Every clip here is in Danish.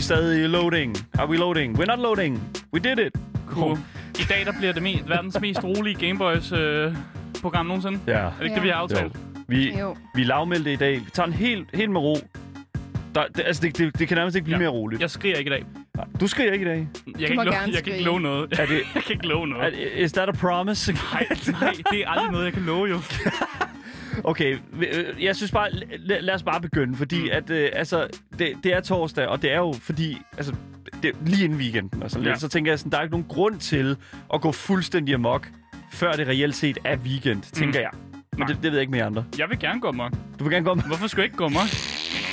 vi er stadig i loading. Are we loading? We're not loading. We did it. Cool. I dag der bliver det me- verdens mest rolige Gameboys øh, program nogensinde. Ja. Er det ikke det, vi har Jo. aftalt? Vi, Jo. vi er lavmældte i dag. Vi tager den helt, helt med ro. Der, det, altså, det, det, det kan nærmest ikke blive Ja. mere roligt. Jeg skriger ikke i dag. Du skriger ikke i dag. Jeg kan, må ikke, gerne jeg kan ikke love noget. Er det, jeg kan ikke love noget. er, is that a promise? Nej, nej, det er aldrig noget, jeg kan love jo. Okay, øh, jeg synes bare, lad, lad os bare begynde, fordi Mm. at, øh, altså, det, det er torsdag, og det er jo fordi, altså, det er lige inden weekenden og sådan Ja. lidt, så tænker jeg sådan, der er ikke nogen grund til at gå fuldstændig amok, før det reelt set er weekend, tænker jeg. Men Mm. Nej. det, det ved jeg ikke med andre. Jeg vil gerne gå amok. Du vil gerne gå om... Hvorfor skulle jeg ikke gå amok?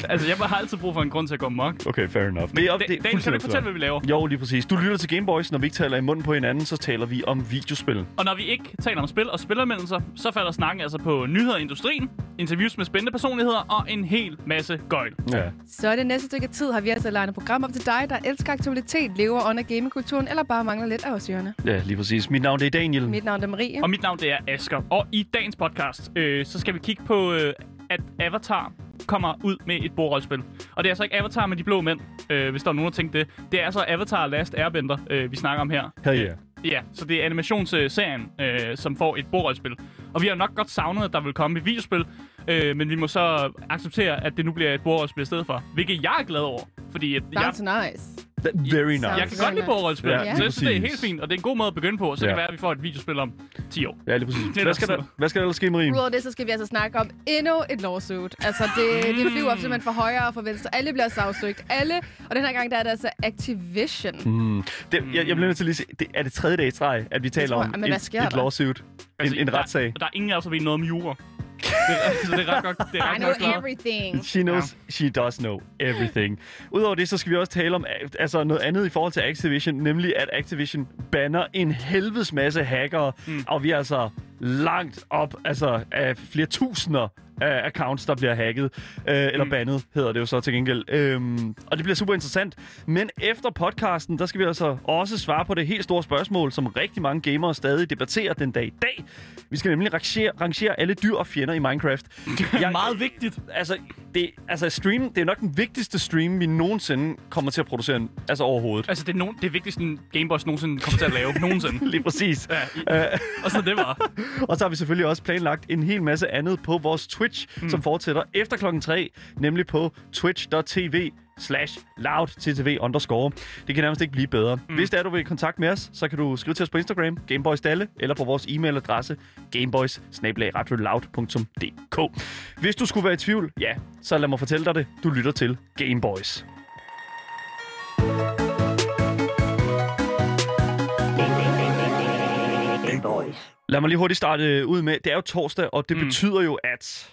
Altså, jeg har altid brug for en grund til at gå amok. Okay, fair enough. Det er, op, det Dan, kan du fortælle, hvad vi laver? Jo, lige præcis. Du lytter til Gameboys. Når vi ikke taler i munden på hinanden, så taler vi om videospil. Og når vi ikke taler om spil og spilleranmeldelser, så falder snakken altså på nyheder i industrien, interviews med spændende personligheder og en hel masse gøjl. Ja. Så det næste stykke tid har vi altså legnet et program op til dig, der elsker aktualitet, lever under gamingkulturen, eller bare mangler lidt af os, Jørgen. ja, lige præcis. Mit navn det er Daniel. Mit navn er Marie. Og mit navn det er Asker. Og i dagens podcast, øh, så skal vi kigge på, øh, at Avatar kommer ud med et bordrollespil. Og det er altså ikke Avatar med de blå mænd, øh, hvis der er nogen, der tænkte det. Det er altså Avatar Last Airbender, øh, vi snakker om her. Hell yeah. Ja, så det er animationsserien, øh, som får et bordrollespil. Og vi har nok godt savnet, at der vil komme et videospil, øh, men vi må så acceptere, at det nu bliver et bordrollespil i stedet for. Hvilket jeg er glad over, fordi at jeg, Sounds nice. Very nice. jeg kan godt lide bordrollespil, Ja, ja, så jeg synes, det er helt fint, og det er en god måde at begynde på, så Ja. det kan være, at vi får et videospil om 10 år. Ja, lige præcis. Det Hvad skal, der der, hvad skal der ellers ske, Marie? Udover det, så skal vi altså snakke om endnu et lawsuit. Altså, det, det flyver simpelthen for højre og for venstre. Alle bliver sagsøgt. Alle. Og den her gang, der er det altså Activision. Mm. Det, jeg, jeg bliver nødt til lige sige, det er det tredje dag i streg, at vi taler tror jeg. om Men en, hvad sker et der? lawsuit. En, en der, retssag. Der er ingen af os, der ved noget om jura. Det er, så det er ret godt. Det er I ret know godt klaret. everything. She knows, she does know everything. Udover det, så skal vi også tale om altså noget andet i forhold til Activision, nemlig at Activision banner en helvedes masse hackere, mm. og vi er altså langt op altså af flere tusinder af accounts, der bliver hacket, øh, eller Mm. bandet, hedder det jo så til gengæld. Øhm, og det bliver super interessant. Men efter podcasten, der skal vi altså også svare på det helt store spørgsmål, som rigtig mange gamere stadig debatterer den dag i dag. Vi skal nemlig rangere, rangere alle dyr og fjender i Minecraft. Det er meget vigtigt. Altså, det, altså stream, det er nok den vigtigste stream, vi nogensinde kommer til at producere altså overhovedet. Altså, det er, no- det vigtigste, en Gameboys nogensinde kommer til at lave. nogensinde. Lige præcis. Ja, i, Øh, og så det var. og så har vi selvfølgelig også planlagt en hel masse andet på vores Twitch, mm. som fortsætter efter klokken 3, nemlig på twitch.tv slash loudttv underscore. Det kan nærmest ikke blive bedre. Mm. Hvis det er, du vil i kontakt med os, så kan du skrive til os på Instagram, Gameboys Dalle, eller på vores e-mailadresse, gameboys Hvis du skulle være i tvivl, ja, så lad mig fortælle dig det. Du lytter til Gameboys. Game Boys. Lad mig lige hurtigt starte øh, ud med, det er jo torsdag, og det mm. betyder jo, at...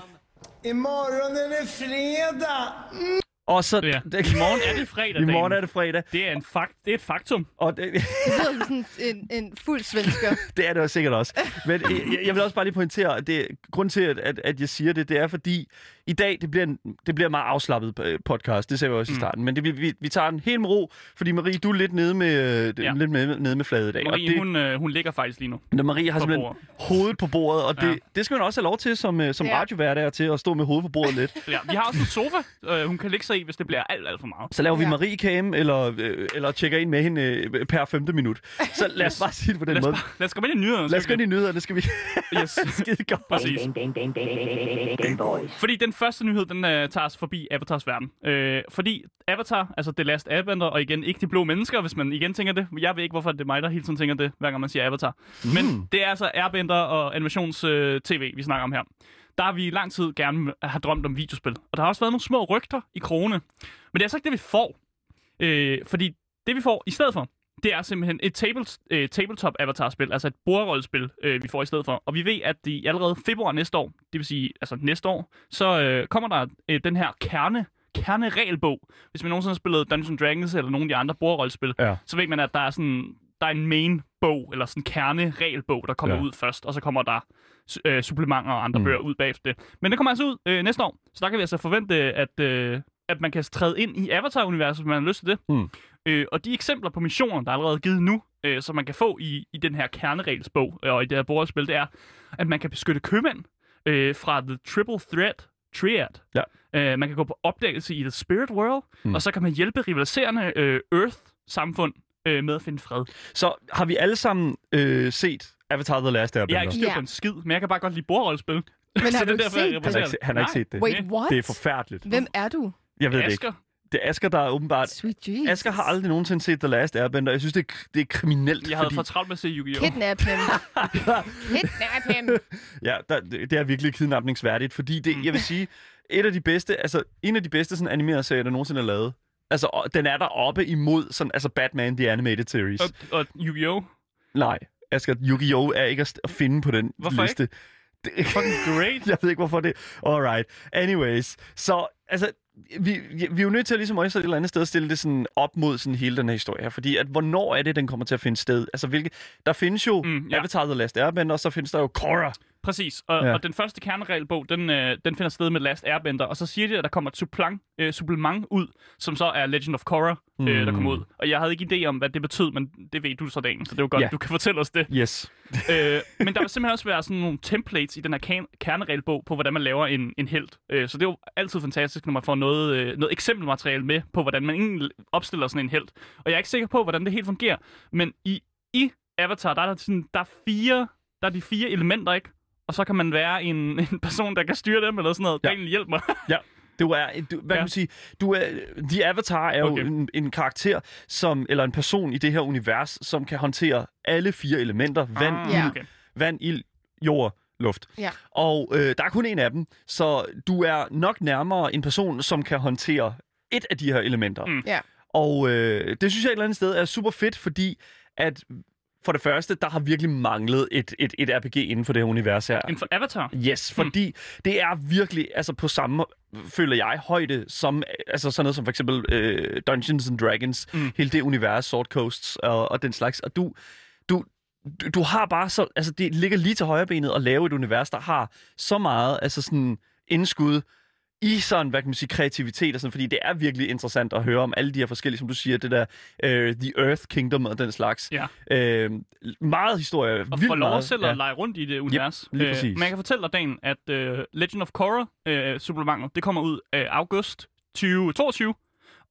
Imorgon är det fredag! Og så... Ja. I morgen er det fredag. I morgen er det fredag, Det er, en fakt, det er et faktum. og det, Det lyder som sådan en, en fuld svensker. det er det jo sikkert også. Men jeg, jeg vil også bare lige pointere, at det, grund til, at, at, at jeg siger det, det er fordi, i dag, det bliver en, det bliver en meget afslappet øh, podcast, det sagde vi også mm. i starten, men det, vi, vi, vi tager den helt med ro, fordi Marie, du er lidt nede med, øh, Ja. lidt med, nede med fladet i dag. Marie, og det, hun, øh, hun ligger faktisk lige nu. når Marie har simpelthen bordet. hovedet på bordet, og det, Ja. det skal man også have lov til som, som Ja. radiovært er til at stå med hovedet på bordet lidt. Ja, vi har også en sofa, øh, hun kan ligge sig i, hvis det bliver alt, alt for meget. Så laver vi Ja. Marie Cam, eller, øh, eller tjekker ind med hende øh, per femte minut. Så lad os bare sige det på den Lad måde. bare, lad os komme ind i nyhederne. Lad os gå ind i nyhederne, skal vi... Yes. Skide godt. Præcis. Fordi den første nyhed, den uh, tager os forbi Avatars verden. Uh, fordi Avatar, altså The Last Airbender, og igen ikke de blå mennesker, hvis man igen tænker det. Jeg ved ikke, hvorfor det er mig, der hele tiden tænker det, hver gang man siger Avatar. Mm. Men det er altså Airbender og animations-tv, vi snakker om her. Der har vi i lang tid gerne har drømt om videospil. Og der har også været nogle små rygter i krone. Men det er altså ikke det, vi får. Øh, fordi det, vi får i stedet for, det er simpelthen et table, øh, tabletop avatar-spil, altså et bordrollespil, øh, vi får i stedet for. Og vi ved, at i allerede februar næste år, det vil sige altså næste år, så øh, kommer der øh, den her kerne kerneregelbog. Hvis man nogensinde har spillet Dungeons Dragons eller nogle af de andre bordrollespil, Ja. så ved man, at der er sådan der er en main bog, eller sådan en kerneregelbog, der kommer Ja. ud først, og så kommer der øh, supplementer og andre Mm. bøger ud bagefter det. Men det kommer altså ud øh, næste år, så der kan vi altså forvente, at, øh, at man kan træde ind i Avatar-universet, hvis man har lyst til det. Mm. Øh, og de eksempler på missioner, der er allerede givet nu, øh, som man kan få i, i den her kerneregelsbog øh, og i det her bordspil, det er, at man kan beskytte købmænd øh, fra The Triple Threat Triad. Ja. Øh, man kan gå på opdagelse i The Spirit World, mm. og så kan man hjælpe rivaliserende øh, Earth-samfund øh, med at finde fred. Så har vi alle sammen øh, set Avatar The Last Airbender? Jeg er ikke styr på en skid, men jeg kan bare godt lide bordrollespil. Men har du det er ikke derfor, set han ikke, se- han har ikke set det. Wait, what? Det er forfærdeligt. Hvem er du? Jeg ved det ikke. Det er Asger, der er åbenbart... Sweet Jesus. Asger har aldrig nogensinde set The Last Airbender. Jeg synes, det er, det er kriminelt, Jeg havde fordi... for travlt med at se Yu-Gi-Oh! Kidnap him. Kidnap him. Ja, der, det det er virkelig kidnapningsværdigt, fordi det, jeg vil sige, et af de bedste, altså en af de bedste sådan animerede serier, der nogensinde er lavet. Altså, den er der oppe imod sådan, altså Batman The Animated Series. Og, og Yu-Gi-Oh! Nej, Asger, Yu-Gi-Oh! er ikke at, finde på den Hvorfor liste. Det, Fucking great! jeg ved ikke, hvorfor det... Alright. Anyways. Så, altså, vi, vi er jo nødt til at ligesom også et eller andet sted stille det sådan op mod sådan hele den her historie her. Fordi at, hvornår er det, den kommer til at finde sted? Altså, hvilke... Der findes jo Mm, ja. Avatar The Last Airbender, og så findes der jo Korra. Præcis, og, Ja. og den første kerneregelbog, den, øh, den finder sted med Last Airbender, og så siger de, at der kommer et supplement, øh, supplement ud, som så er Legend of Korra, øh, der Mm. kommer ud. Og jeg havde ikke idé om, hvad det betød, men det ved du så, Daniel, så det er jo godt, Ja. du kan fortælle os det. Yes. øh, men der vil simpelthen også være sådan nogle templates i den her kan- kerneregelbog på, hvordan man laver en, en held. Øh, så det er jo altid fantastisk, når man får noget, øh, noget eksempelmateriale med på, hvordan man egentlig opstiller sådan en held. Og jeg er ikke sikker på, hvordan det helt fungerer, men i, i Avatar, der er der, sådan, der er fire, der er de fire elementer, ikke? Og så kan man være en, en person, der kan styre dem, eller sådan noget. Ja. Ja. Daniel, hjælp mig. Du er, du, hvad Ja. ja. kan man sige, du er, The Avatar er Okay. jo en, en karakter, som, eller en person i det her univers, som kan håndtere alle fire elementer. Vand, Ah, ild, Ja. okay. vand, ild, jord, luft. Ja. Og øh, der er kun en af dem, så du er nok nærmere en person, som kan håndtere et af de her elementer. Mm. Ja. Og øh, det synes jeg et eller andet sted er super fedt, fordi at for det første, der har virkelig manglet et, et, et RPG inden for det her univers her. Inden for Avatar. Yes, fordi mm. det er virkelig altså på samme, føler jeg, højde som altså sådan noget som for eksempel øh, Dungeons and Dragons, Mm. hele det univers, Sword Coasts og, og den slags. Og du, du, du, har bare så, altså det ligger lige til højre benet at lave et univers, der har så meget, altså sådan indskud i sådan, hvad kan man sige, kreativitet og sådan, fordi det er virkelig interessant at høre om alle de her forskellige, som du siger, det der uh, The Earth Kingdom og den slags. Ja. Øh, meget historie, Og vildt få lov selv at lege rundt i det univers. lige præcis. men jeg kan fortælle dig, Dan, at uh, Legend of Korra uh, supplementet, det kommer ud af august 2022.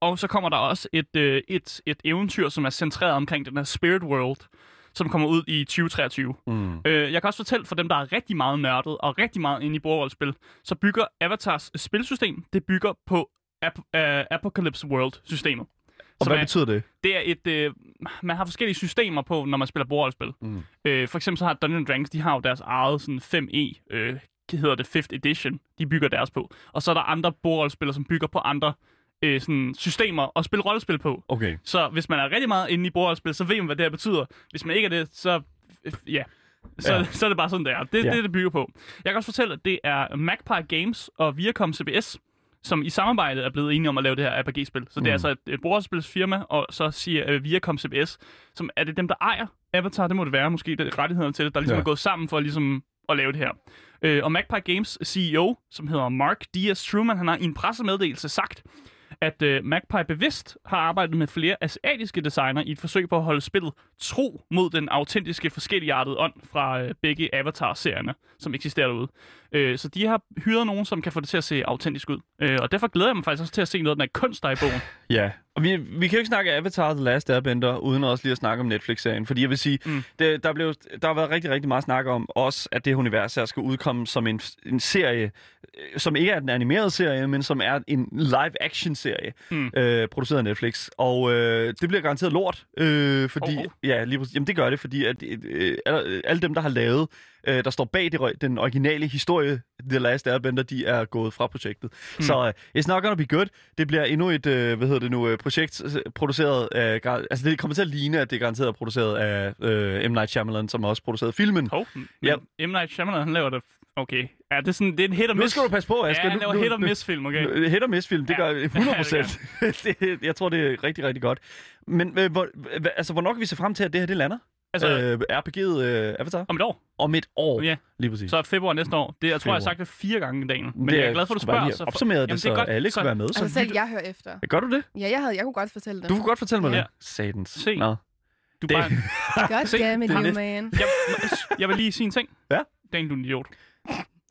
Og så kommer der også et, uh, et, et eventyr, som er centreret omkring den her Spirit World, som kommer ud i 2023. Mm. Øh, jeg kan også fortælle for dem, der er rigtig meget nørdet og rigtig meget inde i bordrollespil, så bygger Avatars spilsystem, det bygger på Ap- uh, Apocalypse World-systemet. Og hvad er- betyder det? det er et... Øh, man har forskellige systemer på, når man spiller bordrollespil. Mm. Øh, for eksempel så har Dungeons Dragons, de har jo deres eget sådan 5e, øh, hedder det 5th edition, de bygger deres på. Og så er der andre bordrollespillere, som bygger på andre øh, sådan systemer at spille rollespil på. Okay. Så hvis man er rigtig meget inde i bordrollespil, så ved man, hvad det her betyder. Hvis man ikke er det, så... øh, Ja. Så, Ja. så er det bare sådan, det er. Det er Ja. det, det bygger på. Jeg kan også fortælle, at det er Magpie Games og Viacom CBS, som i samarbejde er blevet enige om at lave det her RPG-spil. Så det er Mm. altså et, et bordspilsfirma, og så siger uh, Viacom CBS, som er det dem, der ejer Avatar, det må det være måske, det er rettighederne til det, der ligesom Ja. er gået sammen for ligesom at lave det her. Øh, og Magpie Games CEO, som hedder Mark Diaz Truman, han har i en pressemeddelelse sagt, at øh, Magpie bevidst har arbejdet med flere asiatiske designer i et forsøg på at holde spillet tro mod den autentiske forskelligartede ånd fra øh, begge Avatar-serierne, som eksisterer derude. Øh, så de har hyret nogen, som kan få det til at se autentisk ud. Øh, og derfor glæder jeg mig faktisk også til at se noget af den her kunst, der er i bogen. Ja, og vi, vi kan jo ikke snakke Avatar The Last Airbender, uden også lige at snakke om Netflix-serien. Fordi jeg vil sige, Mm. det, der, blev, der har været rigtig, rigtig meget snak om også, at det univers her skal udkomme som en, en serie, øh, som ikke er en animeret serie, men som er en live-action-serie, Mm. øh, produceret af Netflix. Og øh, det bliver garanteret lort, øh, fordi... Hov. Ja, lige præcis. Jamen det gør det, fordi at, øh, alle dem, der har lavet, øh, der står bag det, den originale historie, The Last Airbender, de er gået fra projektet. Mm. Så øh, it's not gonna be good. Det bliver endnu et, øh, hvad hedder det nu, øh, projekt øh, produceret af, altså det kommer til at ligne, at det er garanteret er produceret af øh, M. Night Shyamalan, som også produceret filmen. Hov, men Ja. M. Night Shyamalan, han laver det... Okay. Ja, det er, sådan, det er en hit og Nu miss. skal du passe på, Asger. Ja, han Nu- laver nu- hit og miss film, okay? Nu- Hit og miss film, det Ja. gør Ja, 100 det procent. det, jeg tror, det er rigtig, rigtig godt. Men øh, hvor, altså, hvornår kan vi se frem til, at det her det lander? Altså, øh, RPG'et øh, Avatar? om et år. Om et år, Ja. lige præcis. Så er februar næste år. Det, jeg tror, jeg har sagt det fire gange i dagen. Men det jeg er glad for, at du spørger. lige Så opsummeret det, Jamen, så det er godt. alle Så- kunne være med. Altså Så selv jeg hører efter. Gør du det? Ja, jeg, havde, jeg kunne godt fortælle det. Du kunne godt fortælle mig Ja. det. Satans. Se. Nå. Du Det- bare... God Se, damn it, det er you man. Jeg, jeg vil lige sige en ting. Ja. Dan, du er en idiot.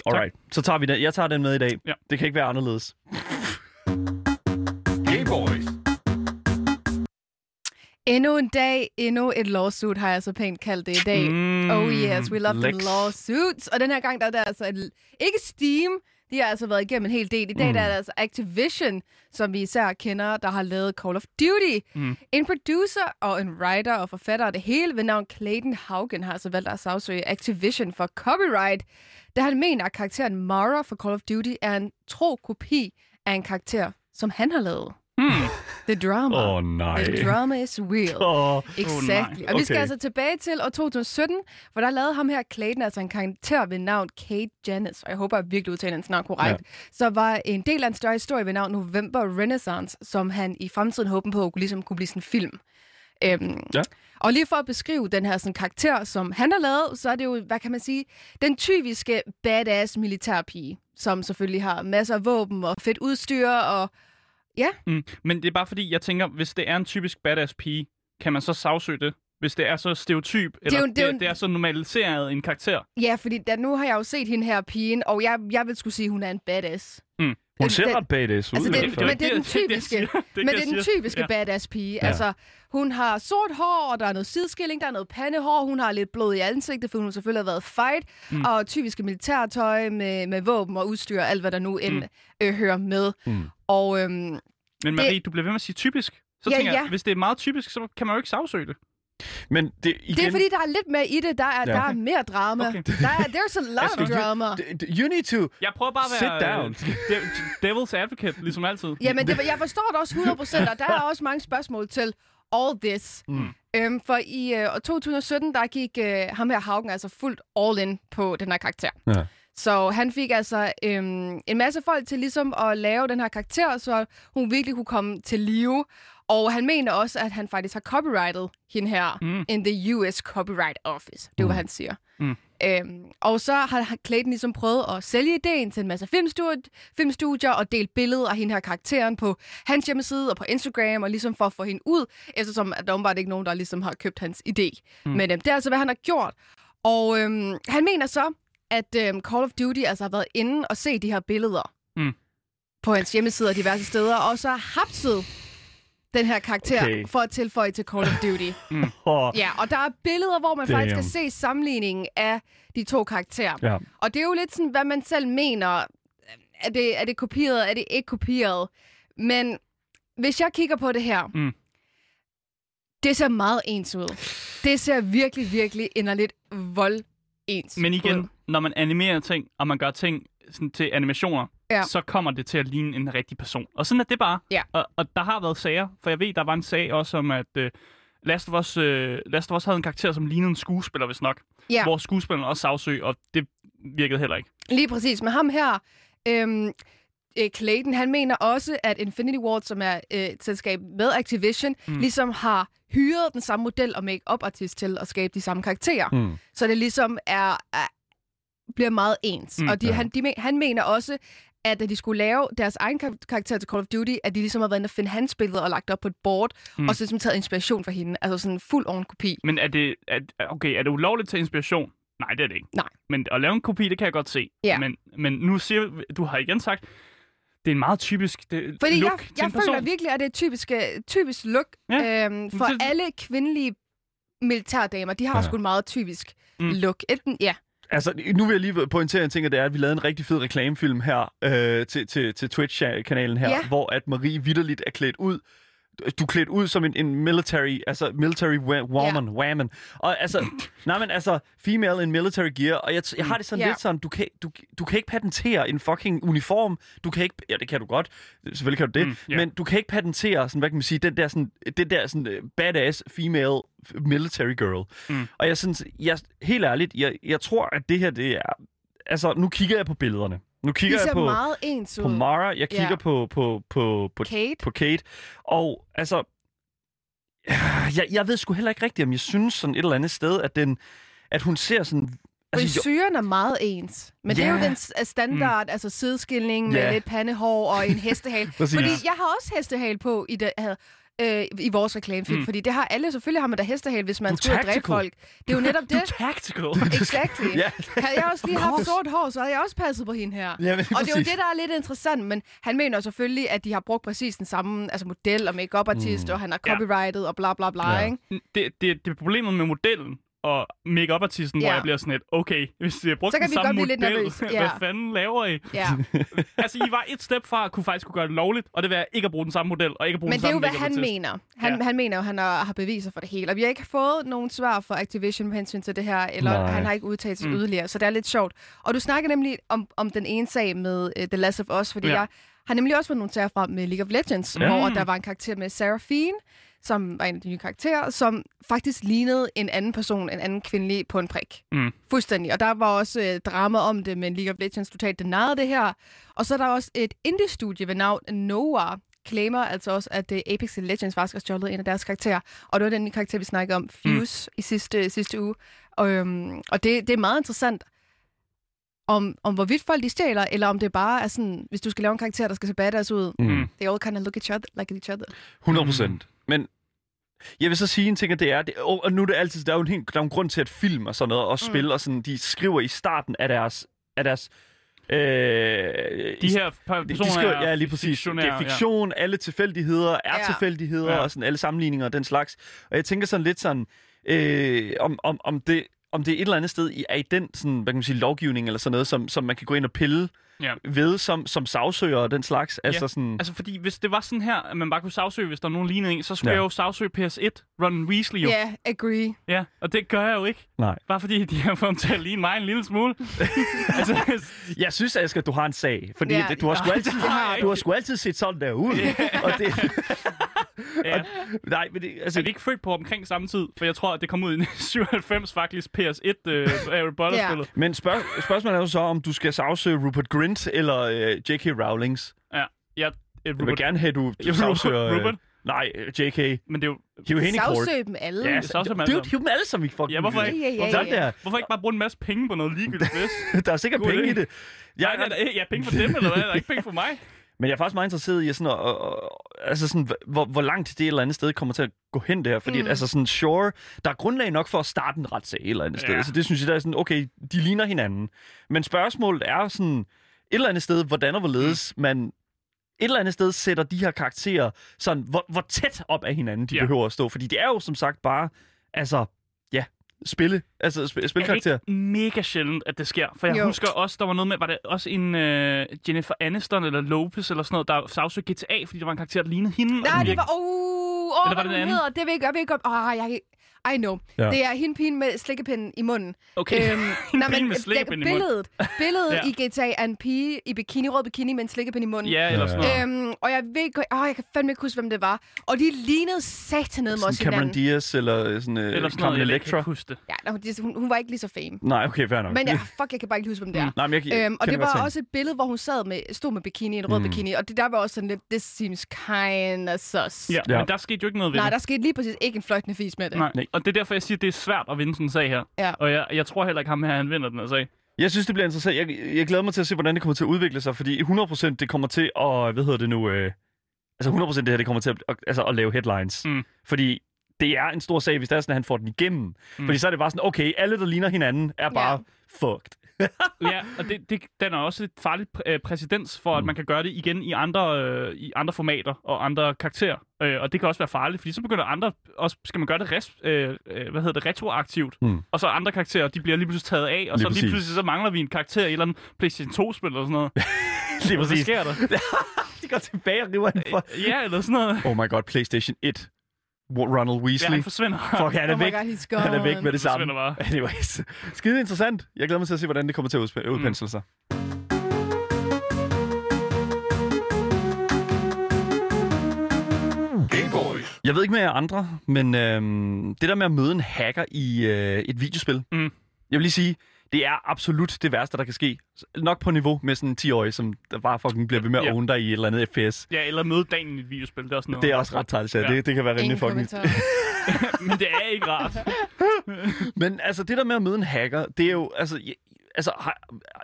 Alright, så tager vi den. Jeg tager den med i dag. Ja. Det kan ikke være anderledes. Game Boys. Endnu en dag, endnu et lawsuit, har jeg så pænt kaldt det i dag. Mm, oh yes, we love Lex. the lawsuits. Og den her gang, der er der altså et, ikke Steam, de har altså været igennem en hel del. I dag Mm. der er det altså Activision, som vi især kender, der har lavet Call of Duty. Mm. En producer og en writer og forfatter af det hele ved navn Clayton Haugen har altså valgt at sagsøge Activision for copyright, da han mener, at karakteren Mara for Call of Duty er en tro kopi af en karakter, som han har lavet. Hmm. The drama. Åh, oh, nej. The drama is real. Åh, Exactly. nej. og vi skal Okay. altså tilbage til år 2017, hvor der lavede ham her Clayton, altså en karakter ved navn Kate Janice, og jeg håber, at jeg virkelig udtaler hans navn korrekt, ja. så var en del af en større historie ved navn November Renaissance, som han i fremtiden håbede på ligesom, kunne blive sådan en film. Øhm, Ja. Og lige for at beskrive den her sådan, karakter, som han har lavet, så er det jo, hvad kan man sige, den typiske badass militærpige, som selvfølgelig har masser af våben og fedt udstyr, og Mm. Men det er bare fordi, jeg tænker, hvis det er en typisk badass pige, kan man så sagsøge det? Hvis det er så stereotyp, eller jo- det, det er jo det, en- det er så normaliseret en karakter. ja, fordi da, nu har jeg jo set hende her pigen, og jeg, jeg vil skulle sige, at hun er en badass. Hun ser Den- ret badass ud. Altså, det- men det er den det, typiske. siger. Det, Men det er den typiske Ja. badass pige. Ja. Altså, hun har sort hår, og der er noget sideskilling, der er noget pandehår, hun har lidt blod i ansigtet, for hun har selvfølgelig har været fight, mm. og typiske militærtøj med, med våben og udstyr, alt hvad der nu end Mm. øh, hører med. Mm. Og øhm, Men Marie, du bliver ved med at sige typisk. Så Ja, tænker jeg, ja. hvis det er meget typisk, så kan man jo ikke sagsøge det. Men det, igen, det er fordi, der er lidt mere i det. Der er, Ja. der er mere drama. Okay. Der er, there's a lot of drama. You need to... Jeg prøver bare at Sit være down. øh, de- devil's advocate, ligesom altid. Jamen, det, jeg forstår det også 100%, og der er også mange spørgsmål til all this. Mm. Øhm, for i øh, år 2017, der gik øh, ham her Haugen altså fuldt all in på den her karakter. Ja. Så han fik altså øhm, en masse folk til ligesom at lave den her karakter, så hun virkelig kunne komme til live. Og han mener også, at han faktisk har copyrightet hende her Mm. in the US Copyright Office. Det er jo, hvad han siger. Mm. Øhm, og så har Clayton ligesom prøvet at sælge ideen til en masse filmstudier, filmstudier og delt billeder af hende her karakteren på hans hjemmeside og på Instagram, og ligesom for at få hende ud, eftersom at der åbenbart ikke nogen, der ligesom har købt hans idé. Mm. Men øhm, det er altså, hvad han har gjort. Og øhm, han mener så, at øhm, Call of Duty altså har været inde og se de her billeder Mm. på hans hjemmeside og diverse steder, og så har hapset den her karakter Okay. for at tilføje til Call of Duty. Oh, Ja, og der er billeder, hvor man Damn. faktisk kan se sammenligningen af de to karakterer. ja. Og det er jo lidt sådan, hvad man selv mener. Er det, er det kopieret? Er det ikke kopieret? Men hvis jeg kigger på det her, Mm. det ser meget ens ud. Det ser virkelig, virkelig inderligt vold ens Men igen, ud. når man animerer ting, og man gør ting sådan til animationer, Ja. så kommer det til at ligne en rigtig person. Og sådan er det bare. Ja. Og, og der har været sager, for jeg ved, der var en sag også om, at uh, Last, of Us, uh, Last of Us havde en karakter, som lignede en skuespiller, hvis nok. Ja. Hvor skuespilleren også sagsøg, og det virkede heller ikke. Lige præcis. Men ham her, øhm, øh, Clayton, han mener også, at Infinity Ward, som er øh, et selskab med Activision, mm. ligesom har hyret den samme model og make-up artist til at skabe de samme karakterer. Mm. Så det ligesom er, er bliver meget ens. Mm, og de, ja. han, de, han mener også, at da de skulle lave deres egen kar- karakter til Call of Duty, at de ligesom har været inde og finde hans billeder og lagt op på et board, Mm. mm. og så ligesom taget inspiration fra hende. Altså sådan en fuld oven kopi. Men er det, er, okay, er det ulovligt til inspiration? Nej, det er det ikke. Nej. Men at lave en kopi, det kan jeg godt se. Ja. Men, men nu siger du har igen sagt, det er en meget typisk det, Fordi look jeg, til jeg en føler person. virkelig, at det er typisk, øh, typisk look Ja. øhm, for det- alle kvindelige militærdamer. De har Ja. sgu et meget typisk mm. look. Enten, ja. Altså, nu vil jeg lige pointere en ting, og det er, at vi lavede en rigtig fed reklamefilm her øh, til, til, til Twitch-kanalen her, Ja. hvor at Marie vidderligt er klædt ud. Du er klædt ud som en, en military, altså military woman, ja. woman. Og altså, nej, men altså, female in military gear, og jeg, t- jeg har det sådan Ja. lidt sådan, du kan, du, du kan ikke patentere en fucking uniform, du kan ikke, ja, det kan du godt, selvfølgelig kan du det, Mm, yeah. men du kan ikke patentere, sådan, hvad kan man sige, den der sådan, den der sådan øh, badass female military girl. Mm. Og jeg synes, jeg, helt ærligt, jeg, jeg tror, at det her, det er, altså, nu kigger jeg på billederne. Nu kigger jeg på, meget ens på ud. Mara, jeg kigger Ja. på, på, på, på, Kate. på Kate, og altså, jeg, jeg ved sgu heller ikke rigtigt, om jeg synes sådan et eller andet sted, at, den, at hun ser sådan... Altså, Frisyren er meget ens. Men det er jo den standard, mm. altså sideskilning med Ja. lidt pandehår og en hestehale. Præcis. Fordi jeg har også hestehale på i det her. Øh, i vores reklamefilm. Mm. Fordi det har alle, selvfølgelig har man da hestehale, hvis man Du skal og dræbe folk. Det er jo netop Du det. er tactical. Exactly. Ja. Havde jeg også lige haft sort hår, så havde jeg også passet på hende her. Ja, men Og det er jo det, der er lidt interessant, men han mener selvfølgelig, at de har brugt præcis den samme altså model og make artist Mm. og han har Ja. copyrightet og bla bla bla, Ja. ikke? det, det, det er problemet med modellen og make artisten hvor Ja. jeg bliver sådan lidt, okay, hvis de har brugt Så kan den vi samme godt blive lidt model, nervøse, hvad ja. fanden laver I? Ja. altså, I var et step fra at kunne faktisk kunne gøre det lovligt, og det vil ikke at bruge den samme model, og ikke at bruge Men den det er jo, samme hvad han mener. Han, Ja. han mener jo, at han har, har beviser for det hele. Og vi har ikke fået nogen svar fra Activision med hensyn til det her, eller Nej. han har ikke udtalt sig Mm. yderligere. Så det er lidt sjovt. Og du snakker nemlig om, om den ene sag med uh, The Last of Us, fordi Ja. jeg har nemlig også fået nogle sager frem med League of Legends, Ja. hvor Mm. der var en karakter med Sarah Fiend, som var en af de nye karakterer, som faktisk lignede en anden person, en anden kvindelig på en prik. Mm. Fuldstændig. Og der var også øh, drama om det, men League of Legends totalt denarede det her. Og så er der også et indie-studie ved navn Noah, claimer altså også, at uh, Apex Legends faktisk har stjålet en af deres karakterer. Og det var den karakter, vi snakkede om, Fuse, mm. i sidste, sidste uge. Og, øhm, og det, det er meget interessant, om, om hvorvidt folk de stjæler, eller om det bare er sådan, hvis du skal lave en karakter, der skal se badass ud, Mm. they all kind of look each other, like each other. 100 procent. Men jeg vil så sige en ting, at det er, det, og nu er det altid, der er jo en, helt, der er en grund til, at film og sådan noget, og spil og sådan, de skriver i starten af deres, af deres øh, De her per- de, personer de skriver, er ja, lige præcis. Det er fiktion, ja. alle tilfældigheder er Ja. tilfældigheder, Ja. og sådan alle sammenligninger og den slags. Og jeg tænker sådan lidt sådan, øh, om, om, om, det, om det et eller andet sted i- er i den sådan, hvad kan man sige, lovgivning eller sådan noget, som, som man kan gå ind og pille Ja. ved som, som sagsøger og den slags. Altså sådan, Altså, fordi hvis det var sådan her, at man bare kunne sagsøge, hvis der var nogen lignende en, så skulle Ja. jeg jo sagsøge PS1, Ron Weasley jo. Ja, yeah, agree. Ja, og det gør jeg jo ikke. nej. Bare fordi de har fået ham til at ligne mig en lille smule. altså, Jeg synes, Asger, du har en sag, fordi Ja, ja, du, har sgu ja, altid, det du har sgu altid set sådan der ud. og det, ja. nej, men det, altså, Er vi ikke født på omkring samme tid? For jeg tror, at det kom ud i 97 faktisk, PS1 øh, Harry Potter-spillet. men spørg, spørgsmålet er jo så, om du skal sagsøge Rupert Grint eller øh, J.K. Rowlings. Ja. ja. øh, Jeg vil Rupert, gerne have, at du, Ja, du sagsøger... Rupert. Øh, nej, øh, J.K. men det er jo... Hiv hende i kort. Sagsøg dem alle. Ja, er så, dem alle dude, hiv dem alle sammen i fucking... Ja, hvorfor ikke? Ja, ja, ja, ja. der. Hvorfor ikke bare bruge en masse penge på noget ligegyldigt pis? Der er sikkert God penge idé. i det. Ja, Jeg, ja, ja, penge for dem, eller hvad? Der er ikke penge for mig. Men jeg er faktisk meget interesseret i, sådan, at, at, at, altså sådan, hvor, hvor langt det et eller andet sted kommer til at gå hen der. Fordi mm. At, altså sådan, sure, der er grundlag nok for at starte en retssag et eller andet sted. Ja. Så det synes jeg, der er sådan, okay, de ligner hinanden. Men spørgsmålet er sådan, et eller andet sted, hvordan og hvorledes mm. man et eller andet sted sætter de her karakterer sådan, hvor, hvor tæt op af hinanden de Ja. behøver at stå. Fordi det er jo som sagt bare, altså, spille, altså sp- Er spilkarakterer. det ikke mega sjældent, at det sker? For jeg jo. Husker også, der var noget med, var det også en uh, Jennifer Aniston eller Lopez eller sådan noget, der sagsøgte GTA, fordi der var en karakter, der lignede hende. Nej, det var... Uh, Eller var oh, hvad det det den hedder, det ved jeg, jeg ved godt. Oh, jeg, I know. Ja. Ja. Det er hende pigen med slikkepinden i munden. Okay, Øhm, nej, men med slikkepind i munden. billedet, billedet Ja. ja. i GTA er en pige i bikini, rød bikini med en slikkepind i munden. Ja, eller sådan noget. Øhm, og jeg ved godt, åh, jeg kan fandme ikke huske, hvem det var. Og de lignede satanede med os Cameron hinanden. Diaz eller sådan uh, Eller sådan noget, Carmen jeg Electra. ikke huske det. Ja, de- hun, hun var ikke lige så fame. Nej, okay, fair nok. Men ja, fuck, jeg kan bare ikke huske, hvem det er. Nej, men jeg, jeg Øhm, og det var også et billede, hvor hun sad med, stod med bikini, en rød Mm. mm. bikini. Og det der var også sådan lidt, this seems kind of sus. Ja, Ja. men der skete jo ikke noget ved Nej, det. der skete lige præcis ikke en fløjtende fis med det. Nej. Nej. Og det er derfor, jeg siger, at det er svært at vinde sådan en sag her. Ja. Og jeg, jeg tror heller ikke ham her, han vinder den her sag. Jeg synes, det bliver interessant. Jeg, jeg glæder mig til at se, hvordan det kommer til at udvikle sig, fordi 100% det kommer til at, hvad hedder det nu, øh, altså 100% det her, det kommer til at, altså at lave headlines. Mm. Fordi det er en stor sag, hvis det er sådan, at han får den igennem. Mm. Fordi så er det bare sådan, okay, alle, der ligner hinanden, er bare ja. fucked. ja, og det, det, den er også et farligt præ- øh, præcedens for, at Mm. man kan gøre det igen i andre, øh, i andre formater og andre karakterer. Øh, og det kan også være farligt, fordi så begynder andre, også skal man gøre det res, øh, øh, hvad hedder det, retroaktivt. Mm. Og så andre karakterer, de bliver lige pludselig taget af, og Lige så lige præcis. pludselig så mangler vi en karakter i et eller andet PlayStation 2-spil eller sådan noget. Lige Hvad præcis. sker der? De går tilbage og river han for... ja, eller sådan noget. Oh my god, PlayStation 1. Ronald Ja, Weasley. han forsvinder. Fuck, han er Oh væk. God. Han er væk med det samme. forsvinder bare. Anyways. Skide interessant. Jeg glæder mig til at se, hvordan det kommer til at udsp- udpensle sig. Gameboys. Jeg ved ikke med jer andre, men øhm, det der med at møde en hacker i øh, et videospil, Mm. jeg vil lige sige, det er absolut det værste, der kan ske. Nok på niveau med sådan en 10-årig, som der bare fucking bliver ved med at Ja. own dig i et eller andet FPS. Ja, eller møde dagen i et videospil, det er også noget. Det er også ret træls, ja. Ja. Det, det kan være rimelig fucking... Men det er ikke rart. Men altså, det der med at møde en hacker, det er jo... Altså, jeg, altså, har,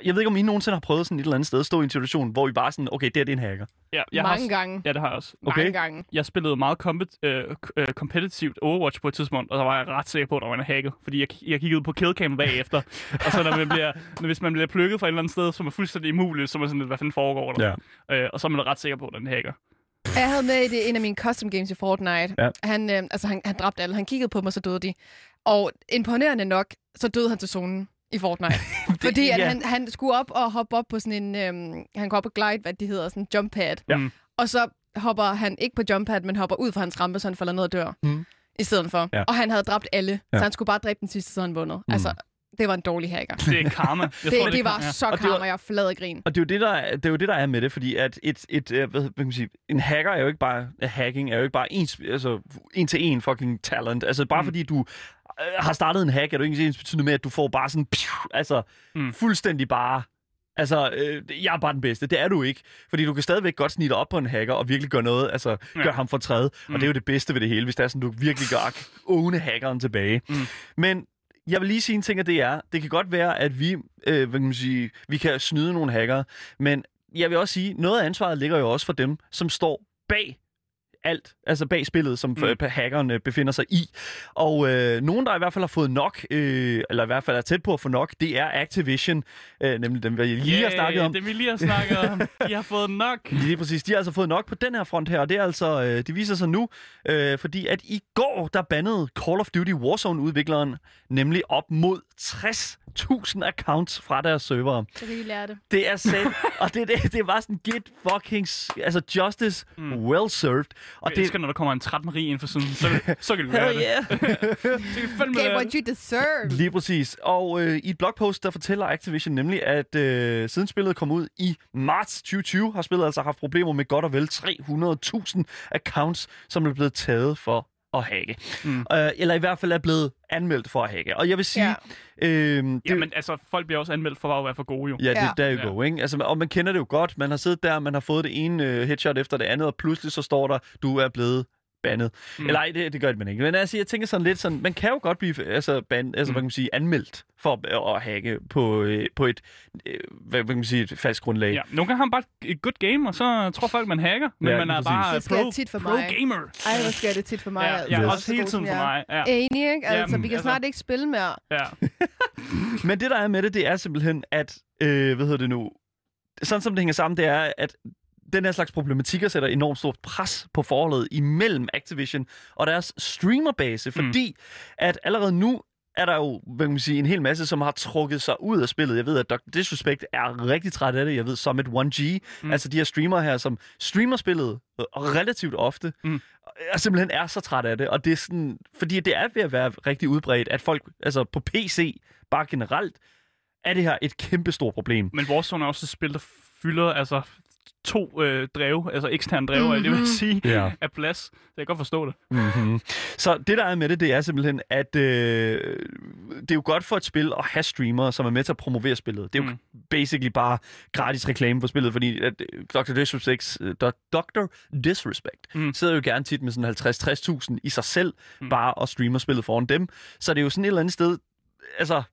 jeg ved ikke, om I nogensinde har prøvet sådan et eller andet sted at stå i en situation, hvor I bare sådan, okay, det her det er en hacker. Ja, jeg Mange har, gange. Ja, det har jeg også. Okay. Mange gange. Jeg spillede meget kompet, øh, øh, competitivt Overwatch på et tidspunkt, og der var jeg ret sikker på, at der var en hacket. Fordi jeg, jeg kiggede på killcam bagefter. og så når man bliver, når, hvis man bliver plukket fra et eller andet sted, som er fuldstændig umuligt, så er man sådan lidt, hvad fanden foregår der? Øh, og så er man ret sikker på, at den hacker. Jeg havde med i det, en af mine custom games i Fortnite. Ja. Han, øh, altså, han, han dræbte alle. Han kiggede på mig, så døde de. Og imponerende nok, så døde han til zonen i Fortnite. Fordi at ja. han, han skulle op og hoppe op på sådan en... Øhm, han går op og glide, hvad det hedder, sådan en jump pad. Ja. Mm. Og så hopper han ikke på jump pad, men hopper ud fra hans rampe, så han falder ned og dør. Mm. I stedet for. Ja. Og han havde dræbt alle, Ja. så han skulle bare dræbe den sidste, så han vundet. Altså, det var en dårlig hacker. Det er karma. Jeg Det, tror, det, det var karma. så Og det var- karma, jeg flad af grin. Og det er, jo det, der, er- det er jo det, der er med det, fordi at et, et, øh, hvad, hvad kan man sige, en hacker er jo ikke bare, hacking er jo ikke bare en, altså, en til en fucking talent. Altså bare Mm. mm. fordi du har startet en hack, er jo ikke ens betydende med, at du får bare sådan, piu, altså Mm. mm. fuldstændig bare, altså øh, jeg er bare den bedste. Det er du ikke. Fordi du kan stadigvæk godt snige dig op på en hacker og virkelig gøre noget, altså Ja. gøre ham for træde. Mm. Og det er jo det bedste ved det hele, hvis det er sådan, du virkelig gør åne hackeren tilbage. Mm. Men jeg vil lige sige en ting, og det er, det kan godt være, at vi, øh, hvad kan man sige, vi kan snyde nogle hackere, men jeg vil også sige, noget af ansvaret ligger jo også for dem, som står bag alt, altså bag spillet, som Mm. mm. hackeren øh, befinder sig i. Og øh, nogen, der i hvert fald har fået nok, øh, eller i hvert fald er tæt på at få nok, det er Activision, øh, nemlig dem, vi lige har snakket om. Det vi lige har snakket om. De har fået nok. Lige præcis. De har altså fået nok på den her front her, og det er altså, øh, det viser sig nu, øh, fordi at i går, der bandede Call of Duty Warzone-udvikleren nemlig op mod 60.000 accounts fra deres servere. Så kan I lære det. Det er sat, og det, det, det var sådan, get fucking, altså justice Mm. well served. Og Jeg det, elsker, når der kommer en 13-rig ind for sådan, så, så kan du lære hell det. yeah. Så kan fandme Get what det. you deserve. Lige præcis. Og øh, i et blogpost, der fortæller Activision nemlig, at øh, siden spillet kom ud i marts 2020, har spillet altså haft problemer med godt og vel 300.000 accounts, som er blevet taget for at hacke. Mm. Øh, eller i hvert fald er blevet anmeldt for at hacke. Og jeg vil sige... Ja. Øh, det, Ja, men altså, folk bliver også anmeldt for at være for gode, jo. Ja, det, Ja. der er jo Ja. go, ikke? Altså, og man kender det jo godt. Man har siddet der, man har fået det ene øh, headshot efter det andet, og pludselig så står der, du er blevet bandet. Mm. Mm. Eller ej, det, det gør det man ikke. Men altså, jeg tænker sådan lidt sådan, man kan jo godt blive altså, ban, altså, Mm. mm. hvad kan man sige, anmeldt for at, at hacke på, øh, på et, øh, hvad, hvad kan man sige, et fast grundlag. Ja, nogle gange har man bare et good game, og så tror folk, man hacker. Men Ja, man er præcis. bare Det pro, tit for pro mig. gamer. Ej, hvor sker det tit for mig. Ja, altså. ja, Yes. også hele tiden for mig. Ja, Enig, ikke? Altså, Jamen, vi kan altså- snart ikke spille mere. ja. Men det, der er med det, det er simpelthen, at, øh, hvad hedder det nu, sådan som det hænger sammen, det er, at den her slags problematikker sætter enormt stort pres på forholdet imellem Activision og deres streamerbase, fordi at allerede nu er der jo, hvad kan man sige, en hel masse, som har trukket sig ud af spillet. Jeg ved, at Dr. Disrespect er rigtig træt af det. Jeg ved, Summit 1G, Mm. mm. altså de her streamere her, som streamer spillet øh, relativt ofte, Mm. og simpelthen er så træt af det. Og det er sådan, fordi det er ved at være rigtig udbredt, at folk, altså på PC, bare generelt, er det her et kæmpe stort problem. Men Warzone er også et spil, der fylder altså to øh, drev, altså eksterne drev, mm-hmm. det vil Mhm. sige, Ja. af plads. Så jeg kan godt forstå det. Mm-hmm. Så det, der er med det, det er simpelthen, at øh, det er jo godt for et spil at have streamere, som er med til at promovere spillet. Det er jo Mm. basically bare gratis reklame for spillet, fordi at øh, Dr. Disrespect, øh, Dr. Disrespect Mm. sidder jo gerne tit med sådan 50-60.000 i sig selv, mm. bare og streamer spillet foran dem. Så det er jo sådan et eller andet sted, altså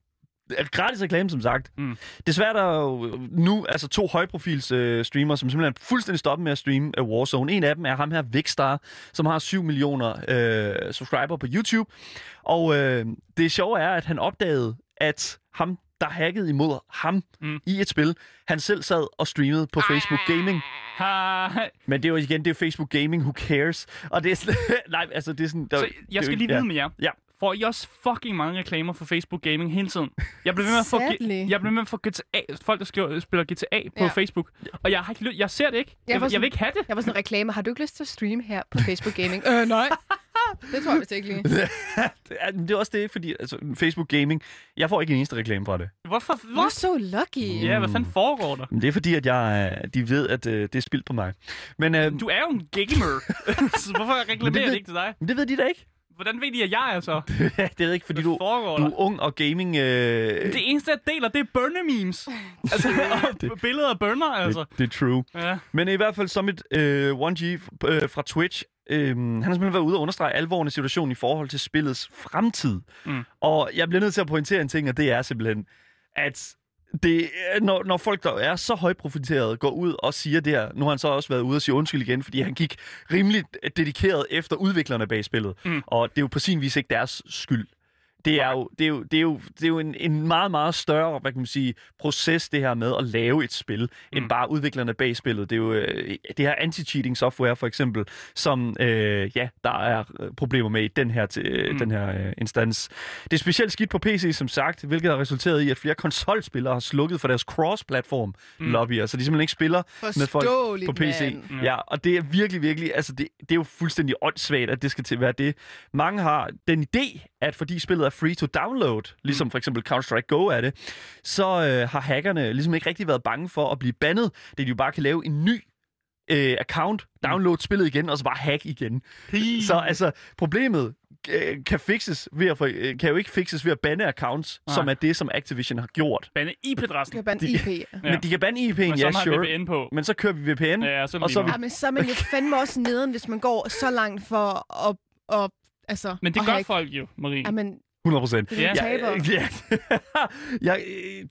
gratis reklame, som sagt. Mm. Desværre er der jo nu altså to højprofils øh, streamere, som simpelthen fuldstændig stoppet med at streame øh, Warzone. En af dem er ham her, Vicstar, som har 7 millioner øh, subscriber på YouTube. Og øh, det sjove er, at han opdagede, at ham, der hackede imod ham Mm. i et spil, han selv sad og streamede på Facebook Gaming. Hej. Men det er jo igen, det er Facebook Gaming, who cares? Og det er sådan, nej, altså det er sådan... Der, Så jeg jo skal ikke- lige ja. vide med jer. Ja. Får I også fucking mange reklamer for Facebook Gaming hele tiden? Jeg bliver ved med at få, Sadly. jeg bliver ved med at få GTA, folk, der skriver, spiller GTA på Ja. Facebook. Og jeg, har ikke, jeg ser det ikke. Jeg Jeg, jeg, sådan- vil ikke have det. Jeg var sådan reklame. Har du ikke lyst til at streame her på Facebook Gaming? øh, nej. Det tror jeg vist ikke lige. det er- det er også det, fordi altså, Facebook Gaming, jeg får ikke en eneste reklame fra det. Hvorfor? You're Hvor? so lucky. Ja, hvad fanden foregår der? Men det er fordi, at jeg, øh, de ved, at øh, det er spildt på mig. Men øh, Du er jo en gamer. så hvorfor reklamerer det det ved- ikke til dig? men det ved de da ikke. Hvordan ved de, at jeg er så? det ved jeg ikke, fordi du, du er ung og gaming... Øh, Det eneste, jeg deler, det er burner-memes. altså, og billeder af burner, altså. det, det er true. Ja. Men i hvert fald Summit øh, 1G øh, fra Twitch, øh, han har simpelthen været ude og understrege alvoren i situationen i forhold til spillets fremtid. Mm. Og jeg bliver nødt til at pointere en ting, og det er simpelthen, at det, er- når, når folk, der er så højprofiteret, går ud og siger det her, nu har han så også været ude og sige undskyld igen, fordi han gik rimelig dedikeret efter udviklerne bag spillet. Mm. Og det er jo på sin vis ikke deres skyld. Det er jo, det er jo, det er jo, det er jo en, en meget, meget større hvad kan man sige, proces, det her med at lave et spil, mm. end bare udviklerne bag spillet. Det er jo øh, det her anti-cheating software, for eksempel, som øh, ja, der er øh, problemer med i den her, til, mm. den her øh, instans. Det er specielt skidt på PC, som sagt, hvilket har resulteret i, at flere konsolspillere har slukket for deres cross-platform mm. lobbyer, så de simpelthen ikke spiller med folk på PC. mand. Ja, og det er virkelig, virkelig, altså det, det er jo fuldstændig åndssvagt, at det skal til at være det. Mange har den idé, at fordi spillet er free to download, ligesom for eksempel Counter-Strike Go er det, så øh, har hackerne ligesom ikke rigtig været bange for at blive bandet, det de jo bare kan lave en ny øh, account, download spillet igen, og så bare hack igen. Så altså, problemet øh, kan fixes ved at, for, øh, kan jo ikke fixes ved at bande accounts, Nej. som er det, som Activision har gjort. Bande IP-adressen. Kan bande De- IP. Ja. Men de kan bande IP'en, Men så ja, sure. VPN på. Men så kører vi VPN, Ja, så og så vi. Ja, men så er man jo fandme også nederen, hvis man går så langt for at... at altså, Men det gør have- folk jo, Marie. Jamen, 100 procent. det er Ja. ja. Ja, ja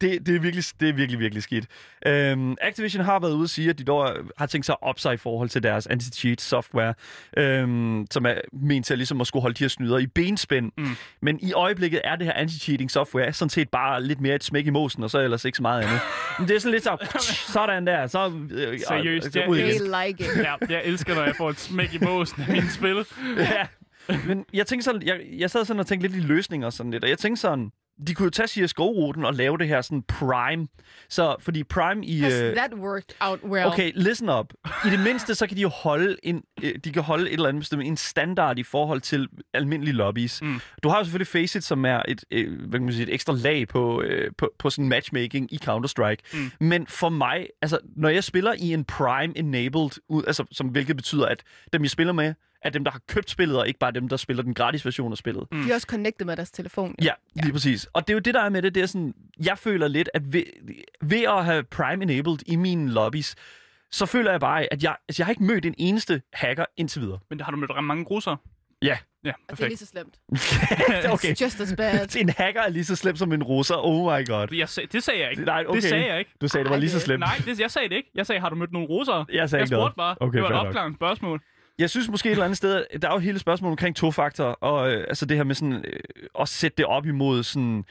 det, det, er virkelig, det er virkelig, virkelig skidt. Øhm, Activision har været ude og sige, at de dog har tænkt sig at op sig i forhold til deres anti-cheat software, øhm, som er ment til at, ligesom at skulle holde de her snyder i benspænd. Mm. Men i øjeblikket er det her anti-cheating software sådan set bare lidt mere et smæk i mosen, og så ellers ikke så meget andet. Men det er sådan lidt så, sådan der, så øh, Seriøst, ja. They igen. like it. Ja, jeg elsker, når jeg får et smæk i båsen af mine spil. Ja. Men jeg tænkte sådan, jeg, jeg sad sådan og tænkte lidt i løsninger sådan lidt, og jeg tænkte sådan, de kunne jo tage CSGO-ruten og lave det her sådan Prime. Så, fordi Prime i... Has øh, that worked out well? Okay, listen up. I det mindste, så kan de jo holde en, øh, de kan holde et eller andet bestemt, en standard i forhold til almindelige lobbies. Mm. Du har jo selvfølgelig Faceit, som er et, øh, hvad kan man sige, et ekstra lag på, på, på sådan matchmaking i Counter-Strike. Mm. Men for mig, altså, når jeg spiller i en Prime-enabled, ud- altså, som, hvilket betyder, at dem, jeg spiller med, er dem, der har købt spillet, og ikke bare dem, der spiller den gratis version af spillet. De er også connected med deres telefon. Ja, lige præcis. Og det er jo det, der er med det. Det er sådan, jeg føler lidt, at ved, ved at have Prime enabled i mine lobbies, så føler jeg bare, at jeg, altså, jeg har ikke mødt en eneste hacker indtil videre. Men har du mødt ret mange russere? Ja. Ja, Og det er lige perfekt. så slemt. okay. It's just as bad. En hacker er lige så slem som en russer. Oh my god. Jeg sag, det sagde jeg ikke. Nej, okay. Det sagde jeg ikke. Du sagde, det var lige så slemt. Nej, det, jeg sagde det ikke. Jeg sagde, har du mødt nogle russere? Jeg sagde jeg ikke noget. spurgte bare. Okay, det var et opklarende spørgsmål. Jeg synes måske et eller andet sted, der er jo hele spørgsmålet omkring to-faktor, og øh, altså det her med sådan, øh, at sætte det op imod sådan,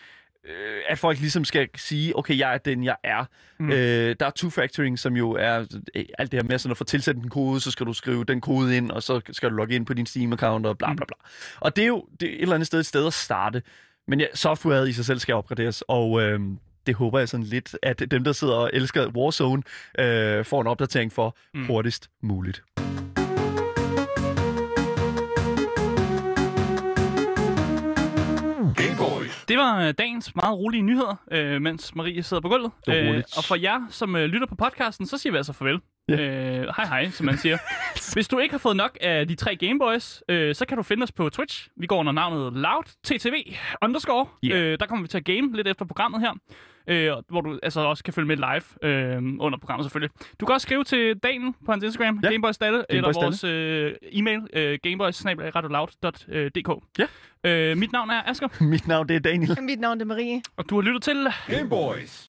øh, at folk ligesom skal sige, okay, jeg er den, jeg er. Mm. Mm. Øh, der er two-factoring, som jo er øh, alt det her med sådan at få tilsendt en kode, så skal du skrive den kode ind, og så skal du logge ind på din Steam-account, og bla bla bla. Og det er jo det er et eller andet sted et sted at starte. Men ja, softwaret i sig selv skal opgraderes, og øh, det håber jeg sådan lidt, at dem, der sidder og elsker Warzone, øh, får en opdatering for Mm. hurtigst muligt. Det var øh, dagens meget rolige nyheder, øh, mens Marie sidder på gulvet. Det var roligt. og for jer, som øh, lytter på podcasten, så siger vi altså farvel. Ja. Øh, hej hej, som man siger. Hvis du ikke har fået nok af de tre Gameboys, øh, så kan du finde os på Twitch. Vi går under navnet LoudTTV underscore. Ja. Øh, der kommer vi til at game lidt efter programmet her. Øh, hvor du altså også kan følge med live øh, under programmet selvfølgelig. Du kan også skrive til Daniel på hans Instagram, Ja. Gameboys Dalle, eller Gameboys vores øh, e-mail, øh, gameboys.radioloud.dk. Ja. Øh, mit navn er Asger, Mit navn det er Daniel. Mit navn er Marie. og du har lyttet til... Game Boys.